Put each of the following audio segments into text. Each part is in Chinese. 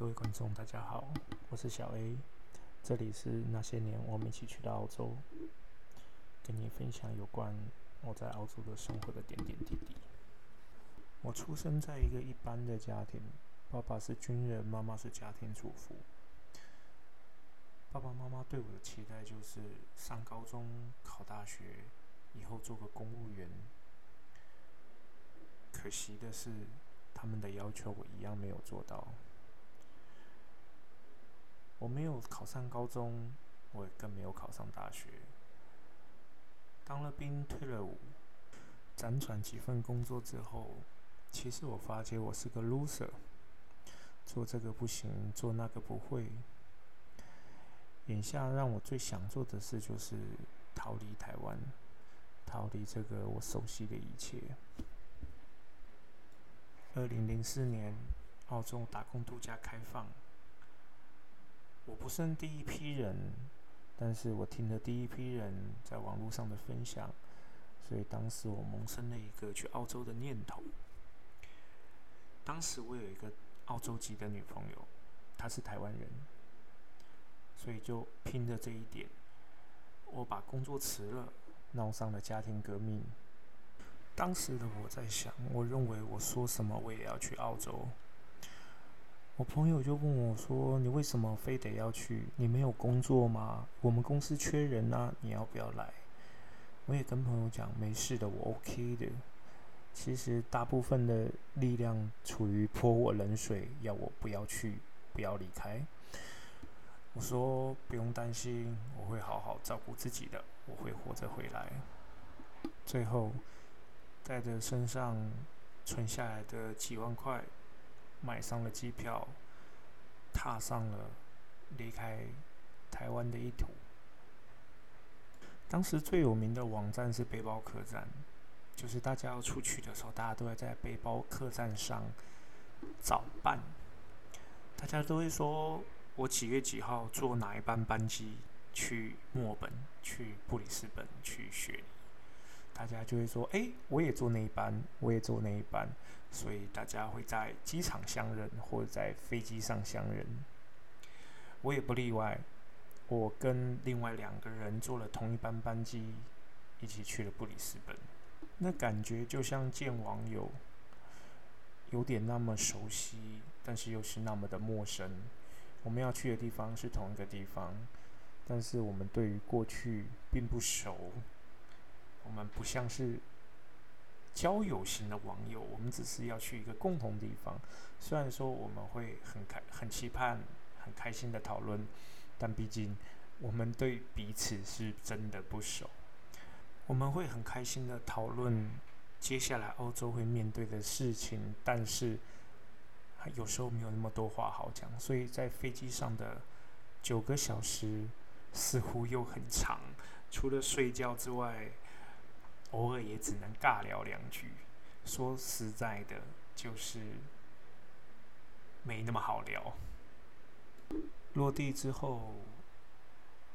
各位观众，大家好，我是小 A，这里是那些年我们一起去的澳洲，跟你分享有关我在澳洲的生活的点点滴滴。我出生在一个一般的家庭，爸爸是军人，妈妈是家庭主妇。爸爸妈妈对我的期待就是上高中、考大学，以后做个公务员。可惜的是，他们的要求我一样没有做到。我没有考上高中，我也更没有考上大学。当了兵，退了伍，辗转几份工作之后，其实我发觉我是个 loser，做这个不行，做那个不会。眼下让我最想做的事就是逃离台湾，逃离这个我熟悉的一切。二零零四年，澳洲打工度假开放。我不算第一批人，但是我听了第一批人在网络上的分享，所以当时我萌生了一个去澳洲的念头。当时我有一个澳洲籍的女朋友，她是台湾人，所以就拼着这一点，我把工作辞了，闹上了家庭革命。当时的我在想，我认为我说什么我也要去澳洲。我朋友就问我说：“你为什么非得要去？你没有工作吗？我们公司缺人啊，你要不要来？”我也跟朋友讲：“没事的，我 OK 的。”其实大部分的力量处于泼我冷水，要我不要去，不要离开。我说：“不用担心，我会好好照顾自己的，我会活着回来。”最后带着身上存下来的几万块。买上了机票，踏上了离开台湾的一途。当时最有名的网站是背包客栈，就是大家要出去的时候，大家都会在背包客栈上找伴。大家都会说：“我几月几号坐哪一班班机去墨本、去布里斯本、去雪梨。”大家就会说：“哎，我也坐那一班，我也坐那一班。”所以大家会在机场相认，或者在飞机上相认。我也不例外，我跟另外两个人坐了同一班班机，一起去了布里斯本。那感觉就像见网友，有点那么熟悉，但是又是那么的陌生。我们要去的地方是同一个地方，但是我们对于过去并不熟。我们不像是。交友型的网友，我们只是要去一个共同地方。虽然说我们会很开、很期盼、很开心的讨论，但毕竟我们对彼此是真的不熟。我们会很开心的讨论接下来欧洲会面对的事情，但是有时候没有那么多话好讲。所以在飞机上的九个小时似乎又很长，除了睡觉之外。偶尔也只能尬聊两句，说实在的，就是没那么好聊。落地之后，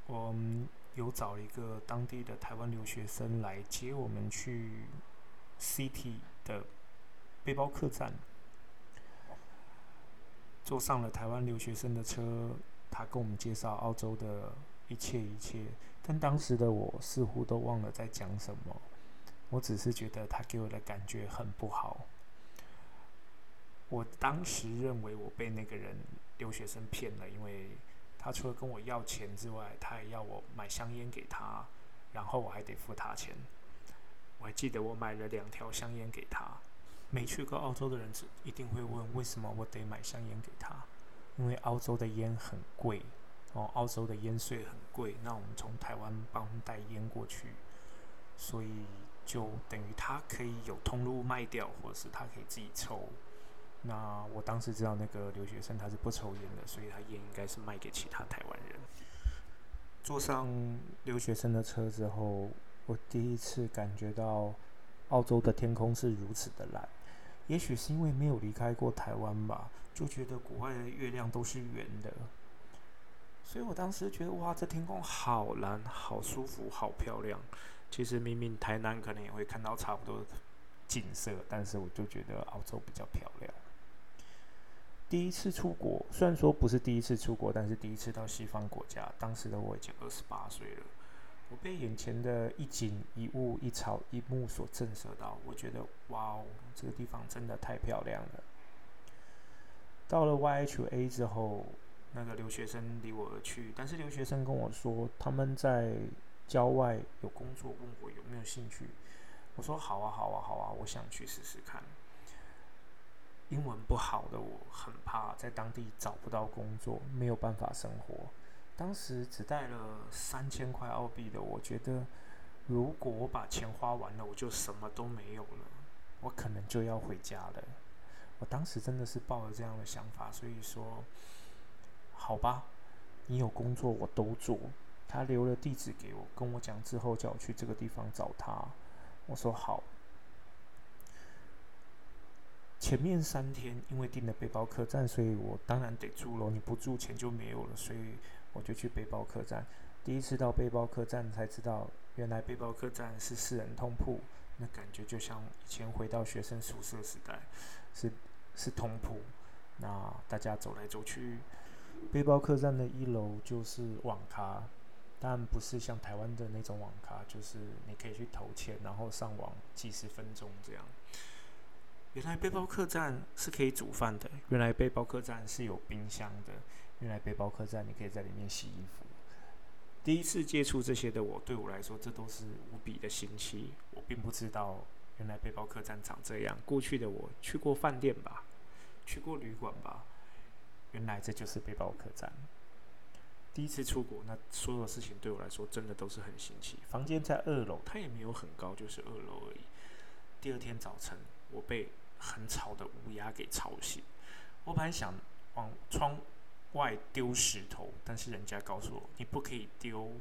我们有找一个当地的台湾留学生来接我们去 City 的背包客栈，坐上了台湾留学生的车，他跟我们介绍澳洲的一切一切，但当时的我似乎都忘了在讲什么。我只是觉得他给我的感觉很不好。我当时认为我被那个人留学生骗了，因为他除了跟我要钱之外，他还要我买香烟给他，然后我还得付他钱。我还记得我买了两条香烟给他。没去过澳洲的人一定会问，为什么我得买香烟给他？因为澳洲的烟很贵哦，澳洲的烟税很贵。那我们从台湾帮带烟过去，所以。就等于他可以有通路卖掉，或者是他可以自己抽。那我当时知道那个留学生他是不抽烟的，所以他烟应该是卖给其他台湾人。坐上留学生的车之后，我第一次感觉到澳洲的天空是如此的蓝。也许是因为没有离开过台湾吧，就觉得国外的月亮都是圆的。所以我当时觉得哇，这天空好蓝，好舒服，好漂亮。其实明明台南可能也会看到差不多的景色，但是我就觉得澳洲比较漂亮。第一次出国，虽然说不是第一次出国，但是第一次到西方国家。当时的我已经二十八岁了，我被眼前的一景一物一草一木所震慑到。我觉得，哇哦，这个地方真的太漂亮了。到了 YHA 之后，那个留学生离我而去，但是留学生跟我说他们在郊外有工作，问我有没有兴趣。我说好啊，好啊，好啊，我想去试试看。英文不好的我很怕在当地找不到工作，没有办法生活。当时只带了三千块澳币的，我觉得如果我把钱花完了，我就什么都没有了，我可能就要回家了。我当时真的是抱着这样的想法，所以说，好吧，你有工作我都做。他留了地址给我，跟我讲之后叫我去这个地方找他。我说好。前面三天因为订了背包客栈，所以我当然得住喽。你不住钱就没有了，所以我就去背包客栈。第一次到背包客栈才知道，原来背包客栈是四人通铺，那感觉就像以前回到学生宿舍时代，是是通铺。那大家走来走去，背包客栈的一楼就是网咖，但不是像台湾的那种网咖，就是你可以去投钱，然后上网几十分钟这样。原来背包客栈是可以煮饭的，原来背包客栈是有冰箱的，原来背包客栈你可以在里面洗衣服。第一次接触这些的我，对我来说这都是无比的新奇。我并不知道原来背包客栈长这样。过去的我去过饭店吧，去过旅馆吧，原来这就是背包客栈。第一次出国，那所有事情对我来说真的都是很新奇。房间在二楼，它也没有很高，就是二楼而已。第二天早晨，我被很吵的乌鸦给吵醒。我本来想往窗外丢石头，但是人家告诉我你不可以丢，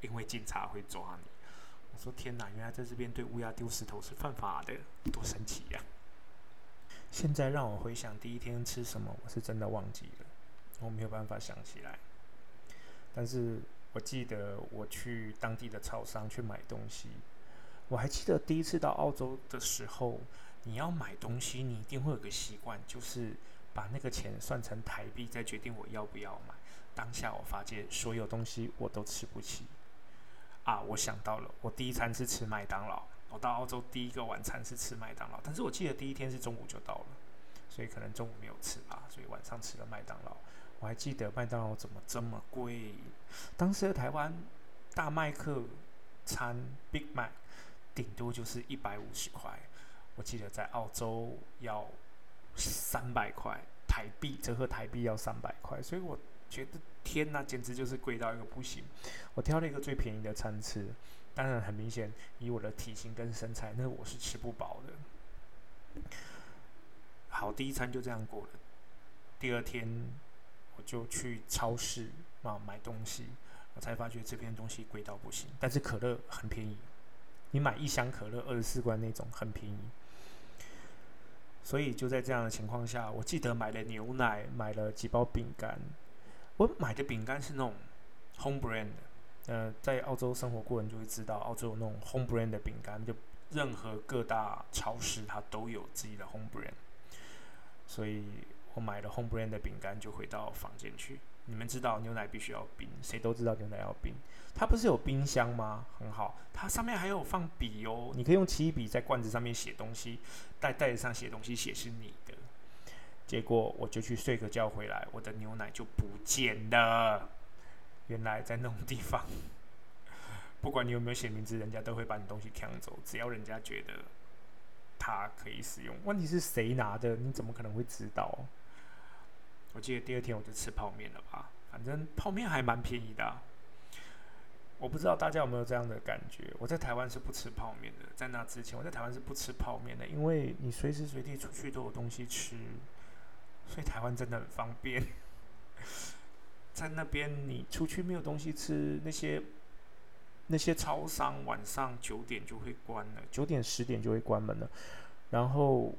因为警察会抓你。我说天哪，原来在这边对乌鸦丢石头是犯法的，多神奇呀！现在让我回想第一天吃什么，我是真的忘记了，我没有办法想起来。但是我记得我去当地的超商去买东西，我还记得第一次到澳洲的时候。你要买东西，你一定会有个习惯，就是把那个钱算成台币，再决定我要不要买。当下我发现所有东西我都吃不起。啊，我想到了，我第一餐是吃麦当劳。我到澳洲第一个晚餐是吃麦当劳，但是我记得第一天是中午就到了，所以可能中午没有吃吧，所以晚上吃了麦当劳。我还记得麦当劳怎么这么贵？当时的台湾大麦克餐 Big Mac 顶多就是一百五十块。我记得在澳洲要三百块台币，折合台币要三百块，所以我觉得天哪，简直就是贵到一个不行。我挑了一个最便宜的餐吃，当然很明显，以我的体型跟身材，那我是吃不饱的。好，第一餐就这样过了。第二天就去超市啊买东西，我才发觉这边东西贵到不行，但是可乐很便宜，你买一箱可乐二十四罐那种很便宜。所以就在这样的情况下，我记得买了牛奶，买了几包饼干。我买的饼干是那种 home brand 的，呃，在澳洲生活过人就会知道，澳洲有那种 home brand 的饼干，就任何各大超市它都有自己的 home brand。所以我买了 home brand 的饼干，就回到房间去。你们知道牛奶必须要冰，谁都知道牛奶要冰。它不是有冰箱吗？很好，它上面还有放笔哦，你可以用奇异笔在罐子上面写东西，在袋子上写东西，写是你的。结果我就去睡个觉回来，我的牛奶就不见了。原来在那种地方，不管你有没有写名字，人家都会把你东西抢走，只要人家觉得它可以使用。问题是谁拿的？你怎么可能会知道？我记得第二天我就吃泡面了吧，反正泡面还蛮便宜的。我不知道大家有没有这样的感觉？我在台湾是不吃泡面的，在那之前我在台湾是不吃泡面的，因为你随时随地出去都有东西吃，所以台湾真的很方便。在那边你出去没有东西吃，那些那些超商晚上九点就会关了，九点十点就会关门了，然后。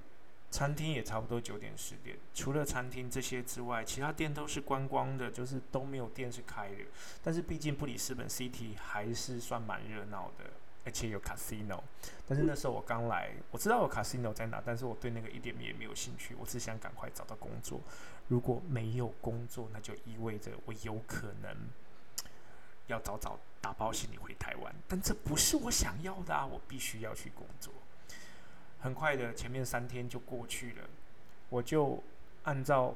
餐厅也差不多九点十点，除了餐厅这些之外，其他店都是观光的，就是都没有店是开的。但是毕竟布里斯本 City 还是算蛮热闹的，而且有 casino。但是那时候我刚来，我知道有 casino 在哪，但是我对那个一点也没有兴趣，我只想赶快找到工作。如果没有工作，那就意味着我有可能要早早打包行李回台湾。但这不是我想要的啊！我必须要去工作。很快的，前面三天就过去了，我就按照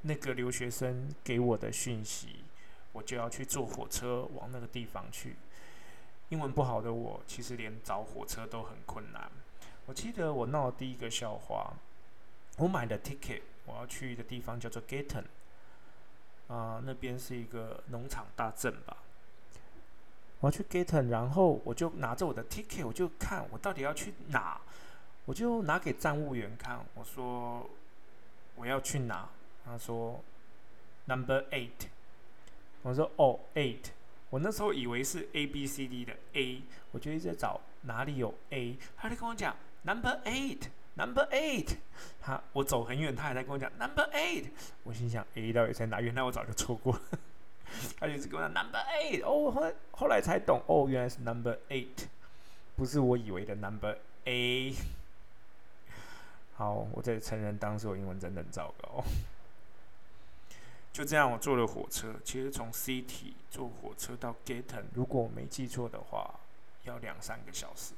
那个留学生给我的讯息，我就要去坐火车往那个地方去。英文不好的我，其实连找火车都很困难。我记得我闹第一个笑话，我买的 ticket，我要去的地方叫做 Gaton，啊，那边是一个农场大镇吧。我要去 Gaton，然后我就拿着我的 ticket，我就看我到底要去哪，我就拿给站务员看，我说我要去哪，他说 Number Eight，我说哦 Eight。我那时候以为是 A B C D 的 A，我就一直在找哪里有 A，他就跟我讲 Number Eight，Number Eight，他我走很远，他还在跟我讲 Number Eight，我心想 A 到底在哪？原来我早就错过了，他就一直跟我讲 Number Eight，哦，后来后来才懂，哦，原来是 Number Eight，不是我以为的 Number A。好，我在承认当时我英文真的很糟糕。就这样，我坐了火车。其实从 City 坐火车到 Gaten，如果我没记错的话，要两三个小时。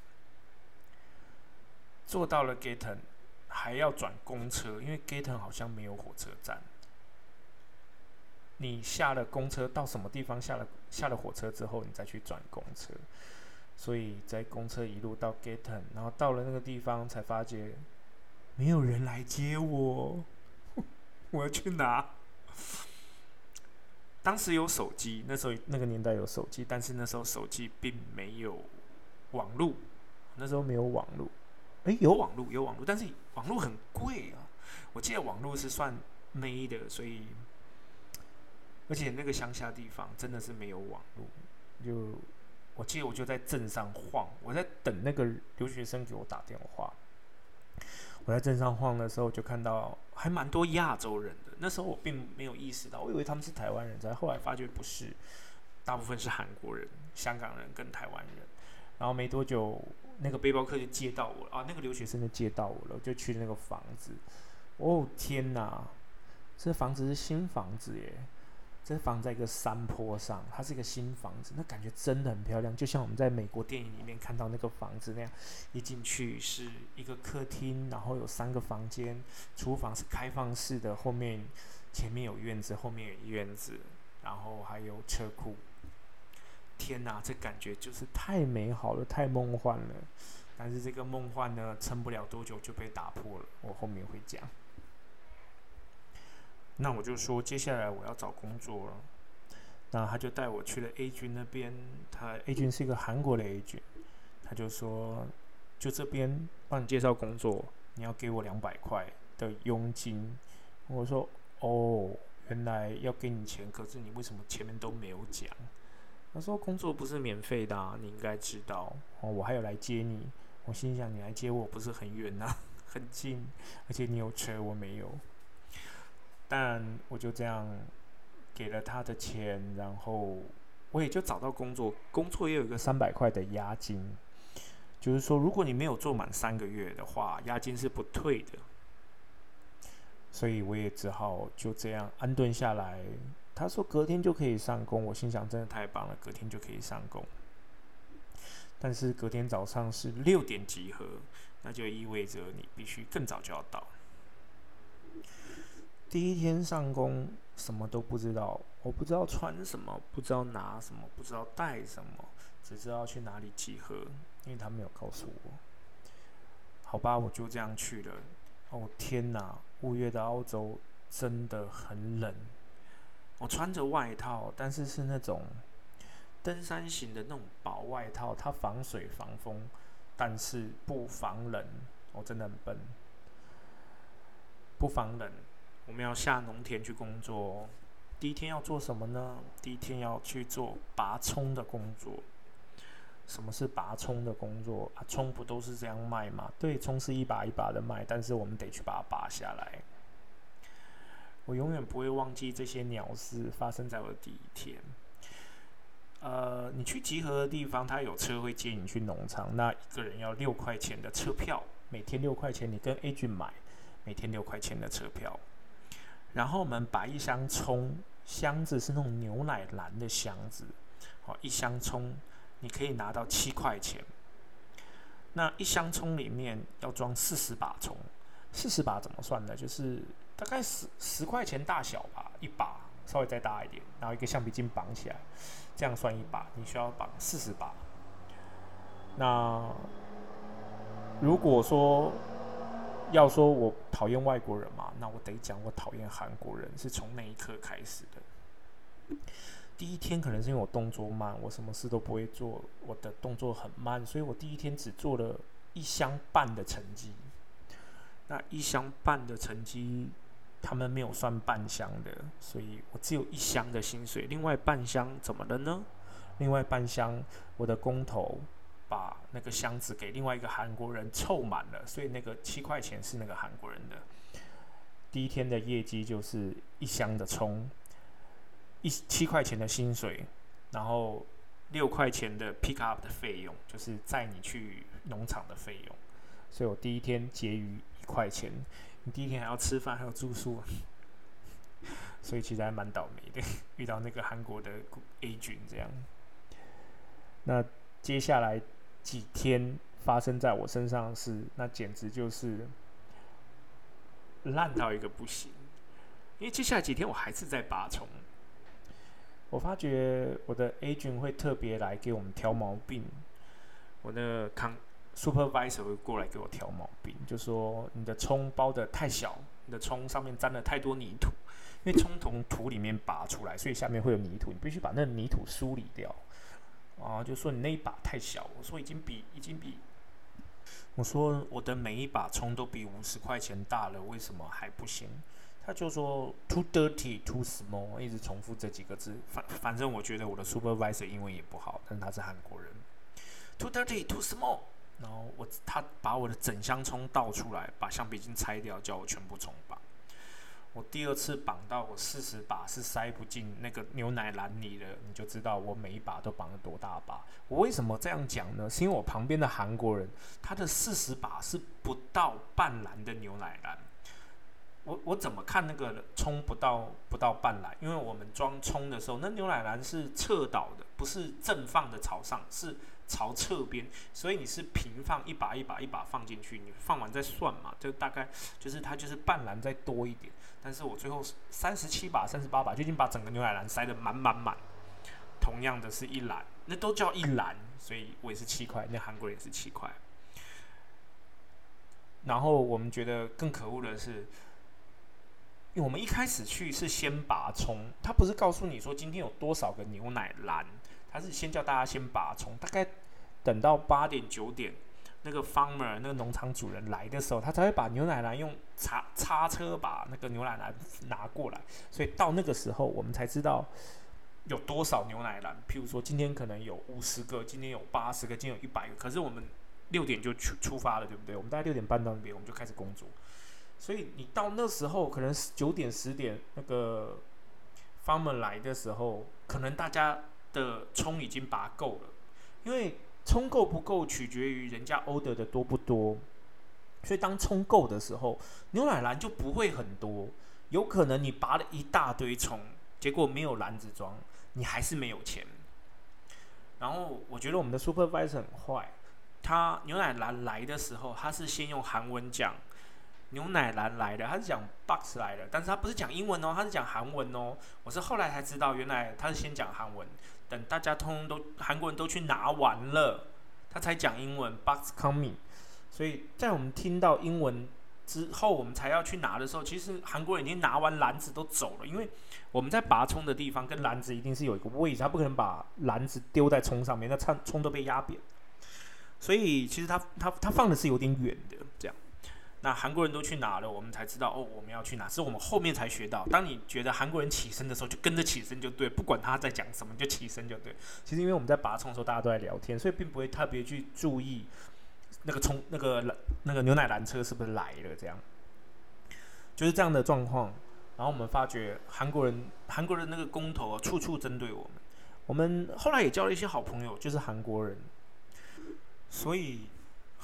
坐到了 Gaten，还要转公车，因为 Gaten 好像没有火车站。你下了公车到什么地方？下了下了火车之后，你再去转公车。所以在公车一路到 Gaten，然后到了那个地方，才发觉没有人来接我。我要去哪？当时有手机，那时候那个年代有手机，但是那时候手机并没有网络，那时候没有网络。诶，有网络，有网络，但是网络很贵啊。我记得网络是算没的，所以而且那个乡下地方真的是没有网络。就我记得我就在镇上晃，我在等那个留学生给我打电话。我在镇上晃的时候，就看到还蛮多亚洲人的。那时候我并没有意识到，我以为他们是台湾人，在后来发觉不是，大部分是韩国人、香港人跟台湾人。然后没多久，那个背包客就接到我了啊，那个留学生就接到我了，就去那个房子。哦天哪，这房子是新房子耶！这房在一个山坡上，它是一个新房子，那感觉真的很漂亮，就像我们在美国电影里面看到那个房子那样。一进去是一个客厅，然后有三个房间，厨房是开放式的，后面前面有院子，后面有院子，然后还有车库。天哪，这感觉就是太美好了，太梦幻了。但是这个梦幻呢，撑不了多久就被打破了，我后面会讲。那我就说，接下来我要找工作了。那他就带我去了 A 军那边，他 A 军是一个韩国的 A 军，他就说，就这边帮你介绍工作，你要给我两百块的佣金。我说，哦，原来要给你钱，可是你为什么前面都没有讲？他说，工作不是免费的，你应该知道。哦，我还有来接你。我心想，你来接我不是很远呐，很近，而且你有车，我没有。但我就这样给了他的钱，然后我也就找到工作，工作也有一个三百块的押金，就是说如果你没有做满三个月的话，押金是不退的。所以我也只好就这样安顿下来。他说隔天就可以上工，我心想真的太棒了，隔天就可以上工。但是隔天早上是六点集合，那就意味着你必须更早就要到。第一天上工，什么都不知道。我不知道穿什么，不知道拿什么，不知道带什么，只知道去哪里集合，因为他没有告诉我。好吧，我就这样去了。哦天哪，五月的澳洲真的很冷。我穿着外套，但是是那种登山型的那种薄外套，它防水防风，但是不防冷。我真的很笨，不防冷。我们要下农田去工作，第一天要做什么呢？第一天要去做拔葱的工作。什么是拔葱的工作？啊，葱不都是这样卖吗？对，葱是一把一把的卖，但是我们得去把它拔下来。我永远不会忘记这些鸟事发生在我的第一天。呃，你去集合的地方，他有车会接你去农场，那一个人要六块钱的车票，每天六块钱，你跟 A 君买，每天六块钱的车票。然后我们把一箱葱，箱子是那种牛奶蓝的箱子，好，一箱葱你可以拿到七块钱。那一箱葱里面要装四十把葱，四十把怎么算呢？就是大概十十块钱大小吧，一把稍微再大一点，然后一个橡皮筋绑起来，这样算一把，你需要绑四十把。那如果说要说我讨厌外国人嘛，那我得讲我讨厌韩国人，是从那一刻开始的。第一天可能是因为我动作慢，我什么事都不会做，我的动作很慢，所以我第一天只做了一箱半的成绩。那一箱半的成绩，他们没有算半箱的，所以我只有一箱的薪水。另外半箱怎么了呢？另外半箱我的工头那个箱子给另外一个韩国人凑满了，所以那个七块钱是那个韩国人的。第一天的业绩就是一箱的葱。一七块钱的薪水，然后六块钱的 pick up 的费用，就是载你去农场的费用，所以我第一天结余一块钱。你第一天还要吃饭，还有住宿，所以其实还蛮倒霉的，遇到那个韩国的 A 君这样。那接下来几天发生在我身上的事，那简直就是烂到一个不行。因为接下来几天我还是在拔葱。我发觉我的 agent 会特别来给我们挑毛病，我的康 supervisor 会过来给我挑毛病，就说你的葱包的太小，你的葱上面沾了太多泥土，因为葱从土里面拔出来，所以下面会有泥土，你必须把那泥土梳理掉。啊，就说你那一把太小，我说已经比已经比，我说我的每一把葱都比五十块钱大了，为什么还不行？他就说 too dirty, too small，一直重复这几个字。反反正我觉得我的 supervisor 英文也不好，但他是韩国人。too dirty, too small。然后我他把我的整箱葱倒出来，把橡皮筋拆掉，叫我全部重绑。我第二次绑到我四十把是塞不进那个牛奶篮里的，你就知道我每一把都绑了多大把。我为什么这样讲呢？是因为我旁边的韩国人，他的四十把是不到半篮的牛奶篮。我我怎么看那个冲不到不到半篮？因为我们装冲的时候，那牛奶篮是侧倒的，不是正放的朝上，是朝侧边，所以你是平放一把一把一把放进去，你放完再算嘛，就大概就是它就是半篮再多一点。但是我最后三十七把、三十八把就已经把整个牛奶篮塞得满满满。同样的是一篮，那都叫一篮，所以我也是七块，那韩国也是七块。然后我们觉得更可恶的是。因为我们一开始去是先拔葱，他不是告诉你说今天有多少个牛奶篮，他是先叫大家先拔葱。大概等到八点九点，那个 farmer 那个农场主人来的时候，他才会把牛奶篮用叉叉车把那个牛奶篮拿过来。所以到那个时候，我们才知道有多少牛奶篮。譬如说今天可能有五十个，今天有八十个，今天有一百个。可是我们六点就出出发了，对不对？我们大概六点半到那边，我们就开始工作。所以你到那时候，可能九点十点那个 farmer 来的时候，可能大家的葱已经拔够了，因为充够不够取决于人家 order 的多不多。所以当充够的时候，牛奶篮就不会很多。有可能你拔了一大堆葱，结果没有篮子装，你还是没有钱。然后我觉得我们的 supervisor 很坏，他牛奶篮来的时候，他是先用韩文讲。牛奶篮来的，他是讲 box 来的，但是他不是讲英文哦，他是讲韩文哦。我是后来才知道，原来他是先讲韩文，等大家通通都韩国人都去拿完了，他才讲英文 box coming。所以在我们听到英文之后，我们才要去拿的时候，其实韩国人已经拿完篮子都走了，因为我们在拔葱的地方跟篮子一定是有一个位置，他不可能把篮子丢在葱上面，那葱葱都被压扁。所以其实他他他放的是有点远的。那韩国人都去哪了？我们才知道哦，我们要去哪？是我们后面才学到。当你觉得韩国人起身的时候，就跟着起身就对，不管他在讲什么，就起身就对。其实因为我们在拔葱的时候，大家都在聊天，所以并不会特别去注意那个葱、那个那个牛奶篮车是不是来了。这样就是这样的状况。然后我们发觉韩国人、韩国人那个工头啊，处处针对我们。我们后来也交了一些好朋友，就是韩国人，所以。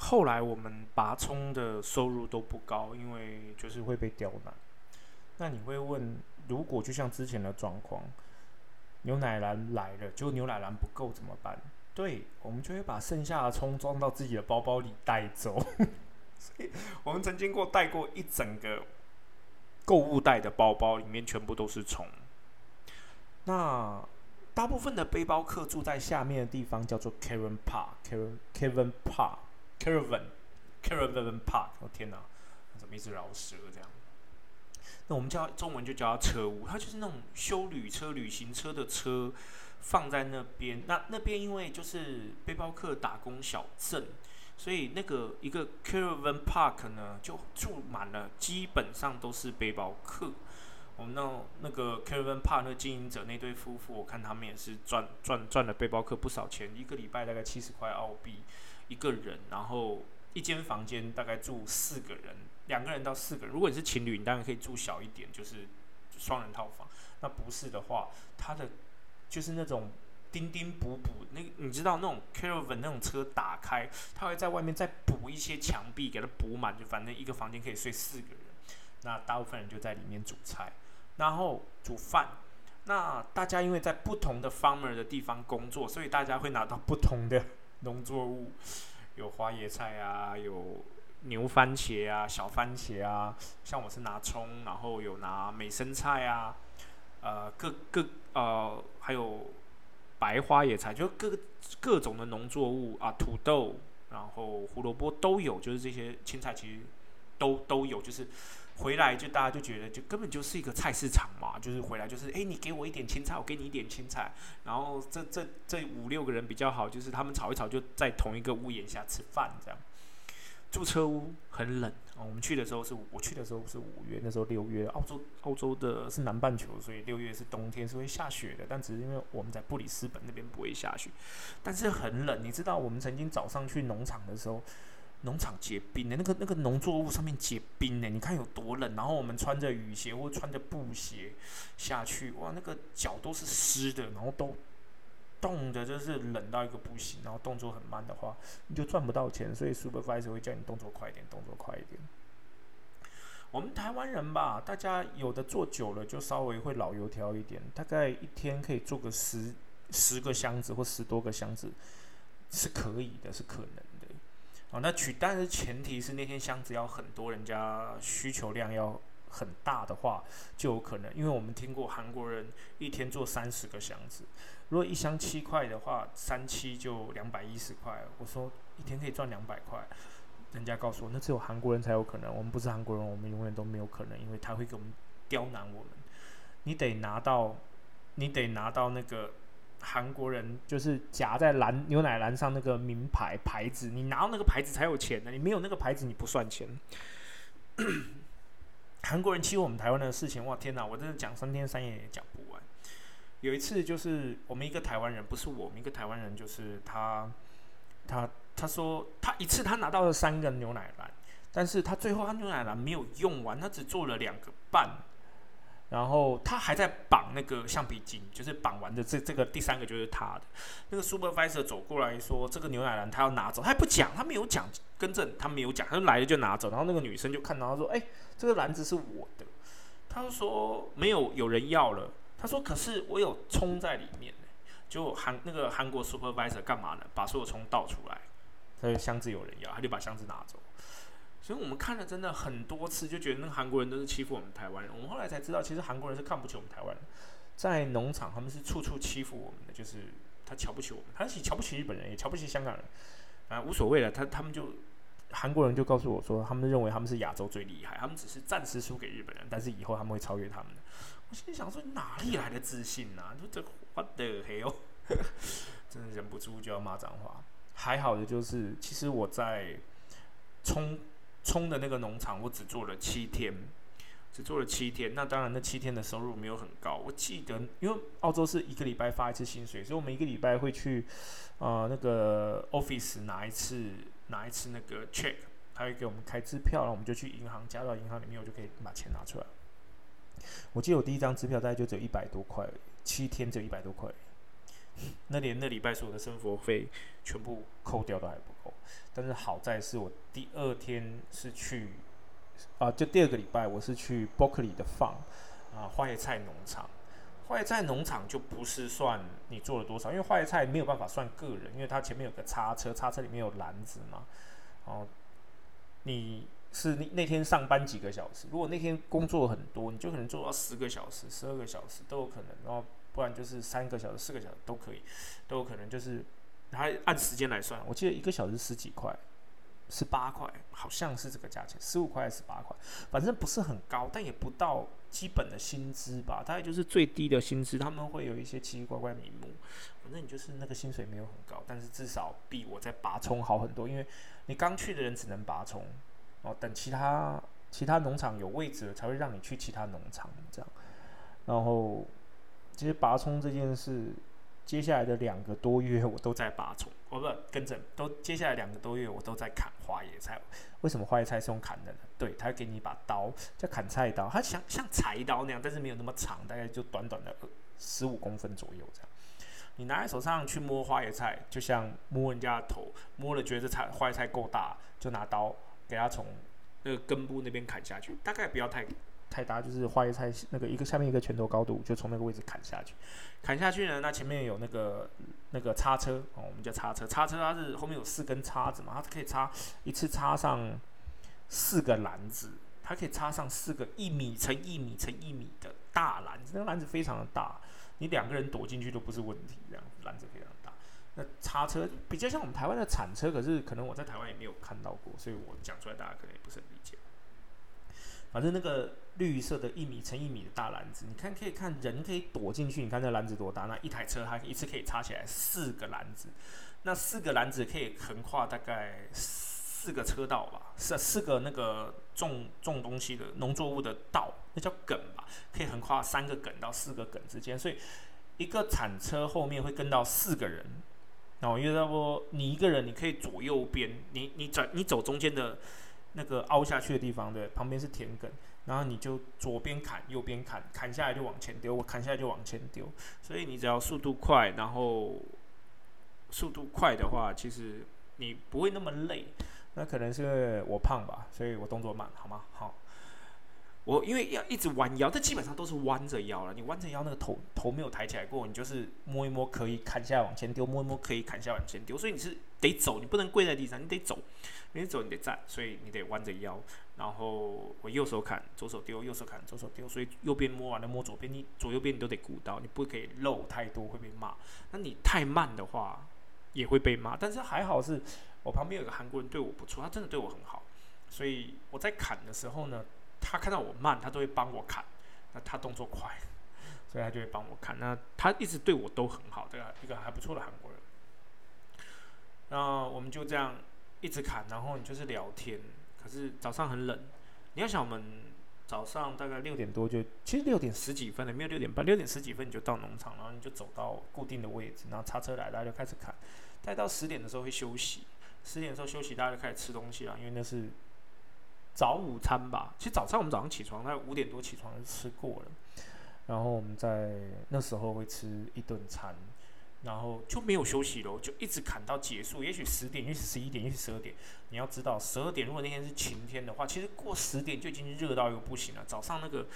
后来我们拔葱的收入都不高，因为就是会被刁难。那你会问，如果就像之前的状况，牛奶篮来了，就牛奶篮不够怎么办？对，我们就会把剩下的葱装到自己的包包里带走。所以我们曾经过带过一整个购物袋的包包，里面全部都是葱。那大部分的背包客住在下面的地方叫做 Caravan Park，Caravan Caravan Park Caravan，Caravan Park。我天哪，怎么一直饶舌这样？那我们叫中文就叫它车屋，它就是那种修旅车、旅行车的车放在那边。那那边因为就是背包客打工小镇。所以那个一个 caravan park 呢，就住满了，基本上都是背包客。我们那那个 caravan park 那经营者那对夫妇，我看他们也是赚赚赚了背包客不少钱，一个礼拜大概七十块澳币一个人，然后一间房间大概住四个人，两个人到四个人。如果你是情侣，你当然可以住小一点，就是双人套房。那不是的话，他的就是那种。钉钉补补，那你知道那种 caravan 那种车打开，他会在外面再补一些墙壁，给它补满，就反正一个房间可以睡四个人。那大部分人就在里面煮菜，然后煮饭。那大家因为在不同的 farmer 的地方工作，所以大家会拿到不同的农作物，有花椰菜啊，有牛番茄啊，小番茄啊。像我是拿葱，然后有拿美生菜啊，呃，各各呃还有。白花野菜就各各种的农作物啊，土豆，然后胡萝卜都有，就是这些青菜其实都都有。就是回来就大家就觉得就根本就是一个菜市场嘛，就是回来就是哎，你给我一点青菜，我给你一点青菜。然后这这这五六个人比较好，就是他们吵一吵就在同一个屋檐下吃饭这样。住车屋很冷啊！我们去的时候是我去的时候是五月，那时候六月，澳洲澳洲的是南半球，所以六月是冬天，是会下雪的。但只是因为我们在布里斯本那边不会下雪，但是很冷。你知道我们曾经早上去农场的时候，农场结冰的，那个那个农作物上面结冰呢，你看有多冷。然后我们穿着雨鞋或穿着布鞋下去，哇，那个脚都是湿的，然后都。冻的就是冷到一个不行，然后动作很慢的话，你就赚不到钱。所以 supervisor 会叫你动作快一点，动作快一点。我们台湾人吧，大家有的做久了就稍微会老油条一点，大概一天可以做个十十个箱子或十多个箱子是可以的，是可能的。啊，那取但是前提是那天箱子要很多，人家需求量要很大的话，就有可能。因为我们听过韩国人一天做三十个箱子。如果一箱七块的话，三七就两百一十块。我说一天可以赚两百块，人家告诉我那只有韩国人才有可能，我们不是韩国人，我们永远都没有可能，因为他会给我们刁难我们。你得拿到，你得拿到那个韩国人就是夹在蓝牛奶篮上那个名牌牌子，你拿到那个牌子才有钱的，你没有那个牌子你不算钱。韩国人欺负我们台湾的事情，哇天哪，我真的讲三天三夜也讲不完。有一次，就是我们一个台湾人，不是我们一个台湾人，就是他，他他说他一次他拿到了三个牛奶篮，但是他最后他牛奶篮没有用完，他只做了两个半，然后他还在绑那个橡皮筋，就是绑完的这这个第三个就是他的。那个 supervisor 走过来说这个牛奶篮他要拿走，他还不讲，他没有讲更正，他没有讲，他就来了就拿走。然后那个女生就看到他说，哎，这个篮子是我的，他就说没有有人要了。他说：“可是我有葱在里面。”就韩那个韩国 supervisor 干嘛呢？把所有葱倒出来，他的箱子有人要，他就把箱子拿走。所以我们看了真的很多次，就觉得那韩国人都是欺负我们台湾人。我们后来才知道，其实韩国人是看不起我们台湾人，在农场他们是处处欺负我们的，就是他瞧不起我们，他是瞧不起日本人，也瞧不起香港人啊，无所谓了。他他们就韩国人就告诉我说，他们认为他们是亚洲最厉害，他们只是暂时输给日本人，但是以后他们会超越他们的。我心里想说，哪里来的自信呢？就这，what the hell？真的忍不住就要骂脏话。还好的就是，其实我在冲冲的那个农场，我只做了七天，只做了七天。那当然，那七天的收入没有很高。我记得，因为澳洲是一个礼拜发一次薪水，所以我们一个礼拜会去啊那个 office 拿一次拿一次那个 check，他会给我们开支票，然后我们就去银行加到银行里面，我就可以把钱拿出来。我记得我第一张支票大概就只有一百多块，七天只有一百多块，那连那礼拜所有的生活费全部扣掉都还不够。但是好在是我第二天是去啊，就第二个礼拜我是去 Berkeley 的 farm 啊花椰菜农场。花椰菜农场就不是算你做了多少，因为花椰菜没有办法算个人，因为它前面有个叉车，叉车里面有篮子嘛。哦，你是那那天上班几个小时？如果那天工作很多，你就可能做到十个小时、十二个小时都有可能，然后不然就是三个小时、四个小时都可以，都有可能。就是还按时间来算，我记得一个小时十几块。十八块，好像是这个价钱，十五块还是十八块，反正不是很高，但也不到基本的薪资吧，大概就是最低的薪资。他们会有一些奇奇怪怪名目，反正你就是那个薪水没有很高，但是至少比我在拔葱好很多。因为你刚去的人只能拔葱，哦，等其他其他农场有位置了，才会让你去其他农场这样。然后，其实拔葱这件事。接下来的两个多月，我都在拔葱。哦，不，跟着都接下来两个多月，我都在砍花椰菜。为什么花椰菜是用砍的呢？对，他给你一把刀，叫砍菜刀，它像像柴刀那样，但是没有那么长，大概就短短的十五公分左右这样。你拿在手上去摸花椰菜，就像摸人家的头，摸了觉得菜花野菜够大，就拿刀给它从那个根部那边砍下去，大概不要太。太大就是花椰菜那个一个下面一个拳头高度，就从那个位置砍下去。砍下去呢，那前面有那个那个叉车哦，我们叫叉车。叉车它是后面有四根叉子嘛，它可以插一次插上四个篮子，它可以插上四个一米乘一米乘一米的大篮子。那个篮子非常的大，你两个人躲进去都不是问题。这样篮子非常大。那叉车比较像我们台湾的铲车，可是可能我在台湾也没有看到过，所以我讲出来大家可能也不是很理解。反正那个绿色的一米乘一米的大篮子，你看可以看人可以躲进去。你看那篮子多大？那一台车它一次可以插起来四个篮子，那四个篮子可以横跨大概四个车道吧，是四个那个种种东西的农作物的道，那叫梗吧，可以横跨三个梗到四个梗之间。所以一个铲车后面会跟到四个人，然后因为他说你一个人你可以左右边，你你转你走中间的。那个凹下去的地方，对，旁边是田埂，然后你就左边砍，右边砍，砍下来就往前丢，我砍下来就往前丢，所以你只要速度快，然后速度快的话，其实你不会那么累。那可能是我胖吧，所以我动作慢，好吗？好。我因为要一直弯腰，这基本上都是弯着腰了。你弯着腰，那个头头没有抬起来过，你就是摸一摸可以砍下来往前丢，摸一摸可以砍下来往前丢。所以你是得走，你不能跪在地上，你得走。你走你得站，所以你得弯着腰。然后我右手砍，左手丢，右手砍，左手丢。所以右边摸完了摸左边，你左右边你都得顾到，你不可以漏太多会被骂。那你太慢的话也会被骂。但是还好是我旁边有个韩国人对我不错，他真的对我很好。所以我在砍的时候呢。他看到我慢，他都会帮我砍。那他动作快，所以他就会帮我砍。那他一直对我都很好，这个一个还不错的韩国人。那我们就这样一直砍，然后你就是聊天。可是早上很冷，你要想我们早上大概六点多就，其实六点十几分了，没有六点半，六点十几分你就到农场，然后你就走到固定的位置，然后叉车来，大家就开始砍。再到十点的时候会休息，十点的时候休息，大家就开始吃东西了，因为那是。早午餐吧，其实早餐我们早上起床，大概五点多起床就吃过了，然后我们在那时候会吃一顿餐，然后就没有休息了，就一直砍到结束。也许十点，也许十一点，也许十二点。你要知道，十二点如果那天是晴天的话，其实过十点就已经热到一个不行了。早上那个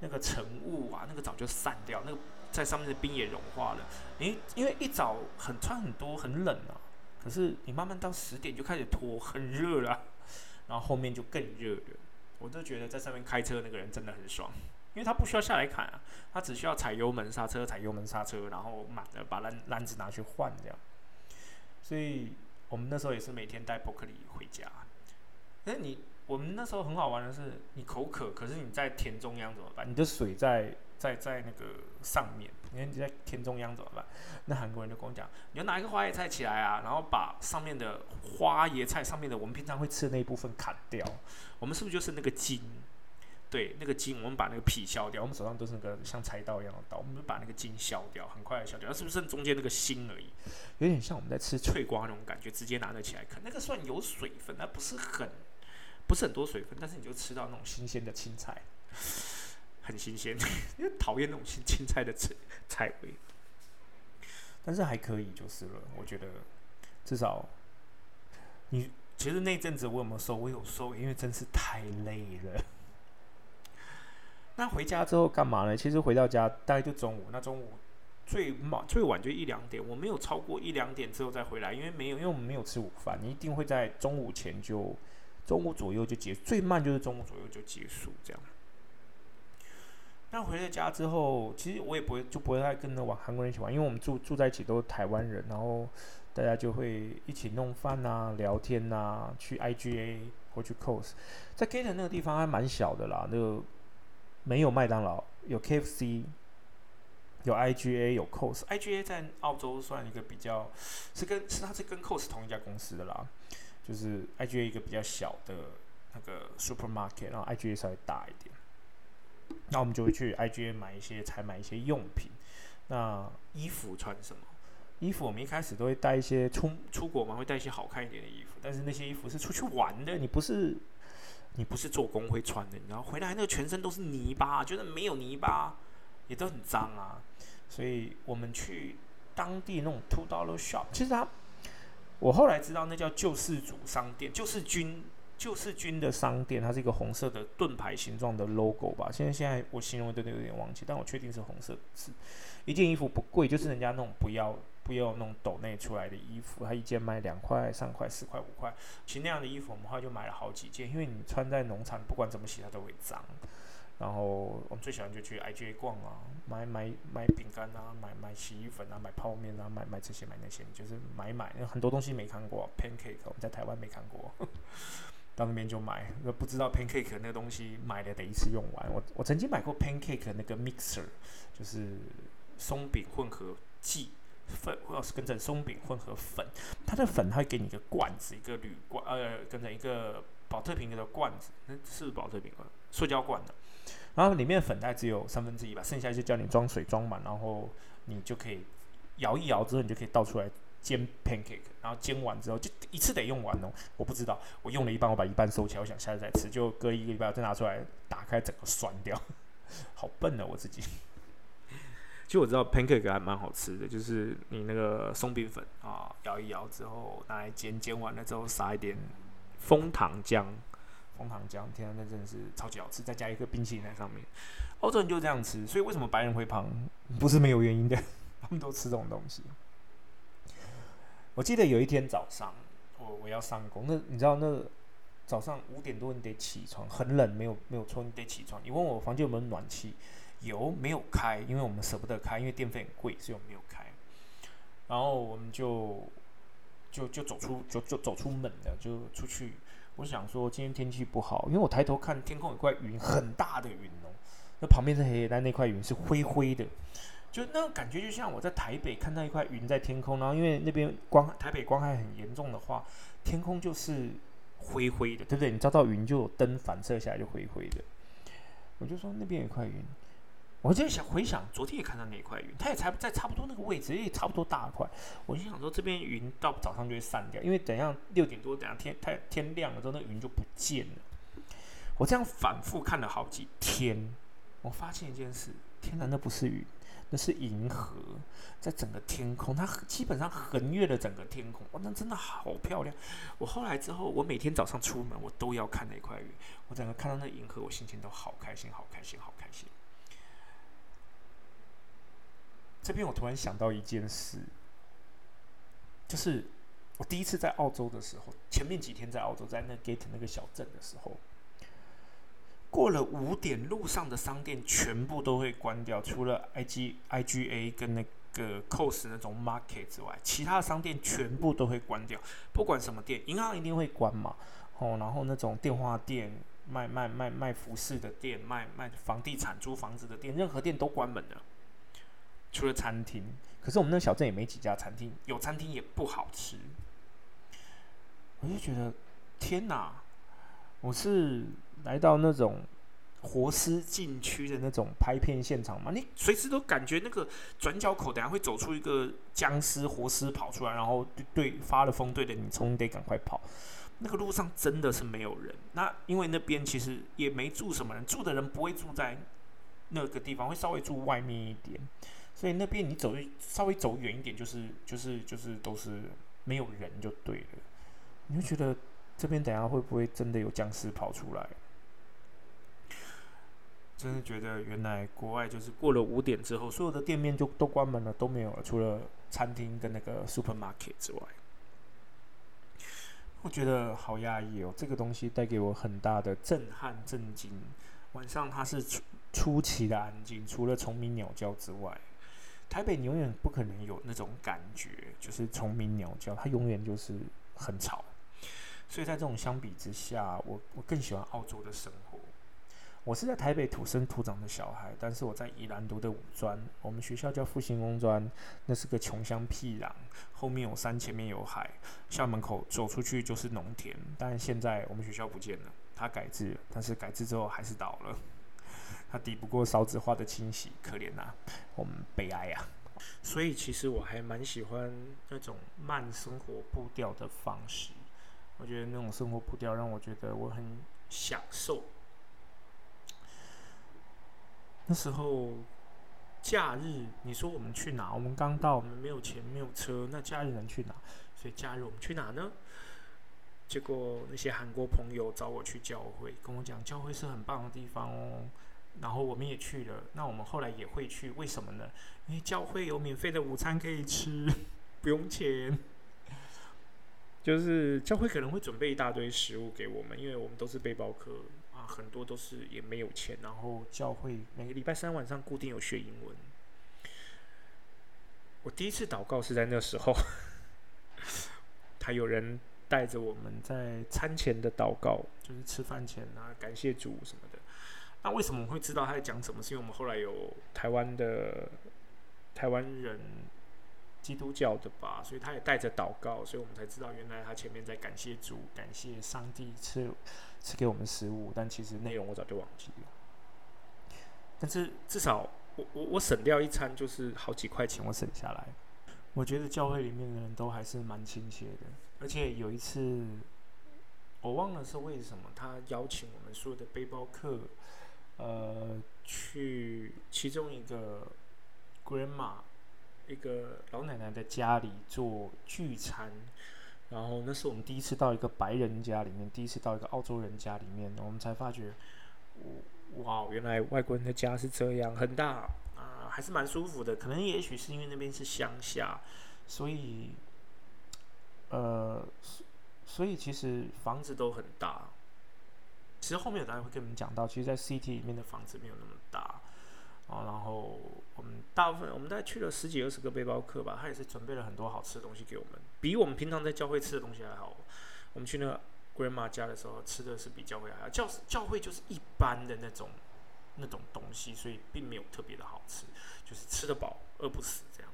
那个晨雾啊，那个早就散掉，那个在上面的冰也融化了。你因为一早很穿很多很冷啊，可是你慢慢到十点就开始脱，很热了。然后后面就更热了，我都觉得在上面开车那个人真的很爽，因为他不需要下来砍啊，他只需要踩油门刹车，踩油门刹车，然后满的把篮篮子拿去换掉。所以我们那时候也是每天带伯克利回家。哎，你我们那时候很好玩的是，你口渴，可是你在田中央怎么办？你的水在在在那个上面。你看你在田中央怎么办？那韩国人就跟我讲，你要拿一个花椰菜起来啊，然后把上面的花椰菜上面的我们平常会吃的那一部分砍掉。我们是不是就是那个茎？对，那个筋，我们把那个皮削掉。我们手上都是那个像柴刀一样的刀，我们把那个筋削掉，很快削掉。那是不是中间那个心而已？有点像我们在吃脆瓜那种感觉，直接拿得起来啃。那个算有水分，那不是很不是很多水分，但是你就吃到那种新鲜的青菜。很新鲜，因 为讨厌那种青青菜的菜菜味，但是还可以就是了。我觉得至少你其实那阵子我有没有瘦？我有瘦，因为真是太累了。那回家之后干嘛呢？其实回到家大概就中午，那中午最晚最晚就一两点，我没有超过一两点之后再回来，因为没有，因为我们没有吃午饭，你一定会在中午前就中午左右就结，最慢就是中午左右就结束这样。那回了家之后，其实我也不会就不会再跟着玩韩国人一起玩，因为我们住住在一起都是台湾人，然后大家就会一起弄饭啊、聊天啊，去 IGA 或去 COS，在 Gaten 那个地方还蛮小的啦，那个。没有麦当劳，有 KFC，有 IGA，有 COS。IGA 在澳洲算一个比较，是跟是它是跟 COS 同一家公司的啦，就是 IGA 一个比较小的那个 supermarket，然后 IGA 稍微大一点。那我们就会去 IGA 买一些，采买一些用品。那衣服穿什么？衣服我们一开始都会带一些出出国嘛，会带一些好看一点的衣服，但是那些衣服是出去玩的，你不是。你不是做工会穿的，你知道回来那个全身都是泥巴，觉得没有泥巴也都很脏啊。所以我们去当地那种 two dollar shop，其实它我后来知道那叫救世主商店，救世军救世军的商店，它是一个红色的盾牌形状的 logo 吧。现在现在我形容真的有点忘记，但我确定是红色字。一件衣服不贵，就是人家那种不要。不要那种抖内出来的衣服，它一件卖两块、三块、四块、五块。其实那样的衣服，我们后来就买了好几件，因为你穿在农场，不管怎么洗它都会脏。然后我们最喜欢就去 IGA 逛啊，买买买饼干啊，买买洗衣粉啊，买泡面啊，买买这些买那些，就是买买。很多东西没看过，pancake 我们在台湾没看过，到那边就买。那不知道 pancake 那个东西买了得一次用完。我我曾经买过 pancake 那个 mixer，就是松饼混合剂。粉或者是跟着松饼混合粉，它的粉它会给你一个罐子，一个铝罐，呃，跟着一个保特瓶的罐子，那是保特瓶罐，塑胶罐的。然后里面粉大概只有三分之一吧，剩下就叫你装水装满，然后你就可以摇一摇之后，你就可以倒出来煎 pancake。然后煎完之后就一次得用完哦。我不知道，我用了一半，我把一半收起来，我想下次再吃，就隔一个礼拜再拿出来打开，整个酸掉，好笨啊我自己。其实我知道 pancake 还蛮好吃的，就是你那个松饼粉啊，摇一摇之后拿来煎，煎完了之后撒一点枫糖浆，枫糖浆，天啊，那真的是超级好吃，再加一个冰淇淋在上面。欧洲人就这样吃，所以为什么白人会胖，不是没有原因的，他们都吃这种东西。我记得有一天早上，我我要上工，那你知道那早上五点多你得起床，很冷，没有没有错，你得起床。你问我房间有没有暖气？油没有开，因为我们舍不得开，因为电费很贵，所以我们没有开。然后我们就就就走出就就走出门了，就出去。我想说今天天气不好，因为我抬头看天空有块云，很大的云哦。那旁边是黑，但那块云是灰灰的，就那种感觉就像我在台北看到一块云在天空，然后因为那边光台北光害很严重的话，天空就是灰灰的，对不对？你照到云就有灯反射下来就灰灰的。我就说那边有块云。我就想回想，昨天也看到那一块云，它也才在差不多那个位置，也差不多大块。我就想说，这边云到早上就会散掉，因为等一下六点多，等下天太天亮了之后，那云就不见了。我这样反复看了好几天，我发现一件事：天哪，那不是云，那是银河，在整个天空，它基本上横越了整个天空。哇，那真的好漂亮！我后来之后，我每天早上出门，我都要看那块云。我整个看到那银河，我心情都好开心，好开心，好开心。这边我突然想到一件事，就是我第一次在澳洲的时候，前面几天在澳洲，在那 Gate 那个小镇的时候，过了五点，路上的商店全部都会关掉，除了 IG IGA 跟那个 COS 那种 Market 之外，其他的商店全部都会关掉。不管什么店，银行一定会关嘛，哦，然后那种电话店、卖卖卖卖服饰的店、卖卖房地产租房子的店，任何店都关门了。除了餐厅，可是我们那小镇也没几家餐厅，有餐厅也不好吃。我就觉得，天哪！我是来到那种活尸禁区的那种拍片现场嘛？你随时都感觉那个转角口，等下会走出一个僵尸活尸跑出来，然后对发了疯对着你冲，得赶快跑。那个路上真的是没有人。那因为那边其实也没住什么人，住的人不会住在那个地方，会稍微住外面一点。所以那边你走稍微走远一点，就是就是就是都是没有人就对了。你就觉得这边等下会不会真的有僵尸跑出来？真的觉得原来国外就是过了五点之后，所有的店面就都关门了，都没有了，除了餐厅跟那个 supermarket 之外。我觉得好压抑哦，这个东西带给我很大的震撼、震惊。晚上它是出出奇的安静，除了虫鸣鸟叫之外，台北你永远不可能有那种感觉，就是虫鸣鸟叫，它永远就是很吵。所以在这种相比之下，我我更喜欢澳洲的生活。我是在台北土生土长的小孩，但是我在宜兰读的五专，我们学校叫复兴工专，那是个穷乡僻壤，后面有山，前面有海，校门口走出去就是农田。但现在我们学校不见了，它改制，但是改制之后还是倒了，它抵不过少子化的侵袭，可怜呐，我们悲哀啊。所以其实我还蛮喜欢那种慢生活步调的方式，我觉得那种生活步调让我觉得我很享受。那时候假日，你说我们去哪？我们刚到，我们没有钱，没有车，那假日能去哪？所以假日我们去哪呢？结果那些韩国朋友找我去教会，跟我讲教会是很棒的地方哦。然后我们也去了，那我们后来也会去，为什么呢？因为教会有免费的午餐可以吃，不用钱。就是教会可能会准备一大堆食物给我们，因为我们都是背包客啊。很多都是也没有钱，然后教会每个礼拜三晚上固定有学英文。我第一次祷告是在那时候，他有人带着我们在餐前的祷告，就是吃饭前啊，感谢主什么的。那为什么会知道他在讲什么？是因为我们后来有台湾的台湾人。基督教的吧，所以他也带着祷告，所以我们才知道原来他前面在感谢主，感谢上帝赐赐给我们食物，但其实内容我早就忘记了。但是至少我我我省掉一餐就是好几块钱，我省下来。我觉得教会里面的人都还是蛮亲切的，而且有一次我忘了是为什么，他邀请我们所有的背包客，呃，去其中一个 grandma。一个老奶奶的家里做聚餐，然后那是我们第一次到一个白人家里面，第一次到一个澳洲人家里面，我们才发觉，哇，原来外国人的家是这样，很大啊，还是蛮舒服的。可能也许是因为那边是乡下，所以，呃，所以其实房子都很大。其实后面有大家会跟我们讲到，其实，在 CT 里面的房子没有那么大。啊，然后我们大部分，我们大概去了十几二十个背包客吧，他也是准备了很多好吃的东西给我们，比我们平常在教会吃的东西还好。我们去那个 grandma 家的时候，吃的是比教会还好。教教会就是一般的那种那种东西，所以并没有特别的好吃，就是吃得饱，饿不死这样。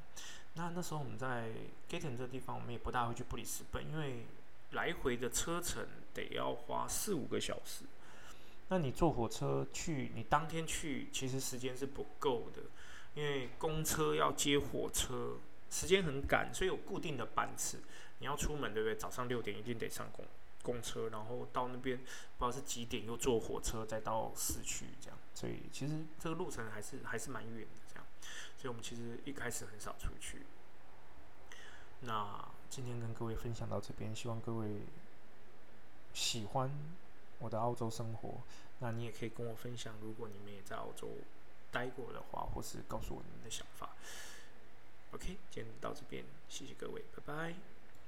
那那时候我们在 Gaten 这个地方，我们也不大会去布里斯本，因为来回的车程得要花四五个小时。那你坐火车去，你当天去其实时间是不够的，因为公车要接火车，时间很赶，所以有固定的班次。你要出门，对不对？早上六点一定得上公公车，然后到那边不知道是几点又坐火车再到市区这样。所以其实这个路程还是还是蛮远的这样。所以我们其实一开始很少出去。那今天跟各位分享到这边，希望各位喜欢。我的澳洲生活，那你也可以跟我分享，如果你们也在澳洲待过的话，或是告诉我你们的想法。OK，今天到这边，谢谢各位，拜拜。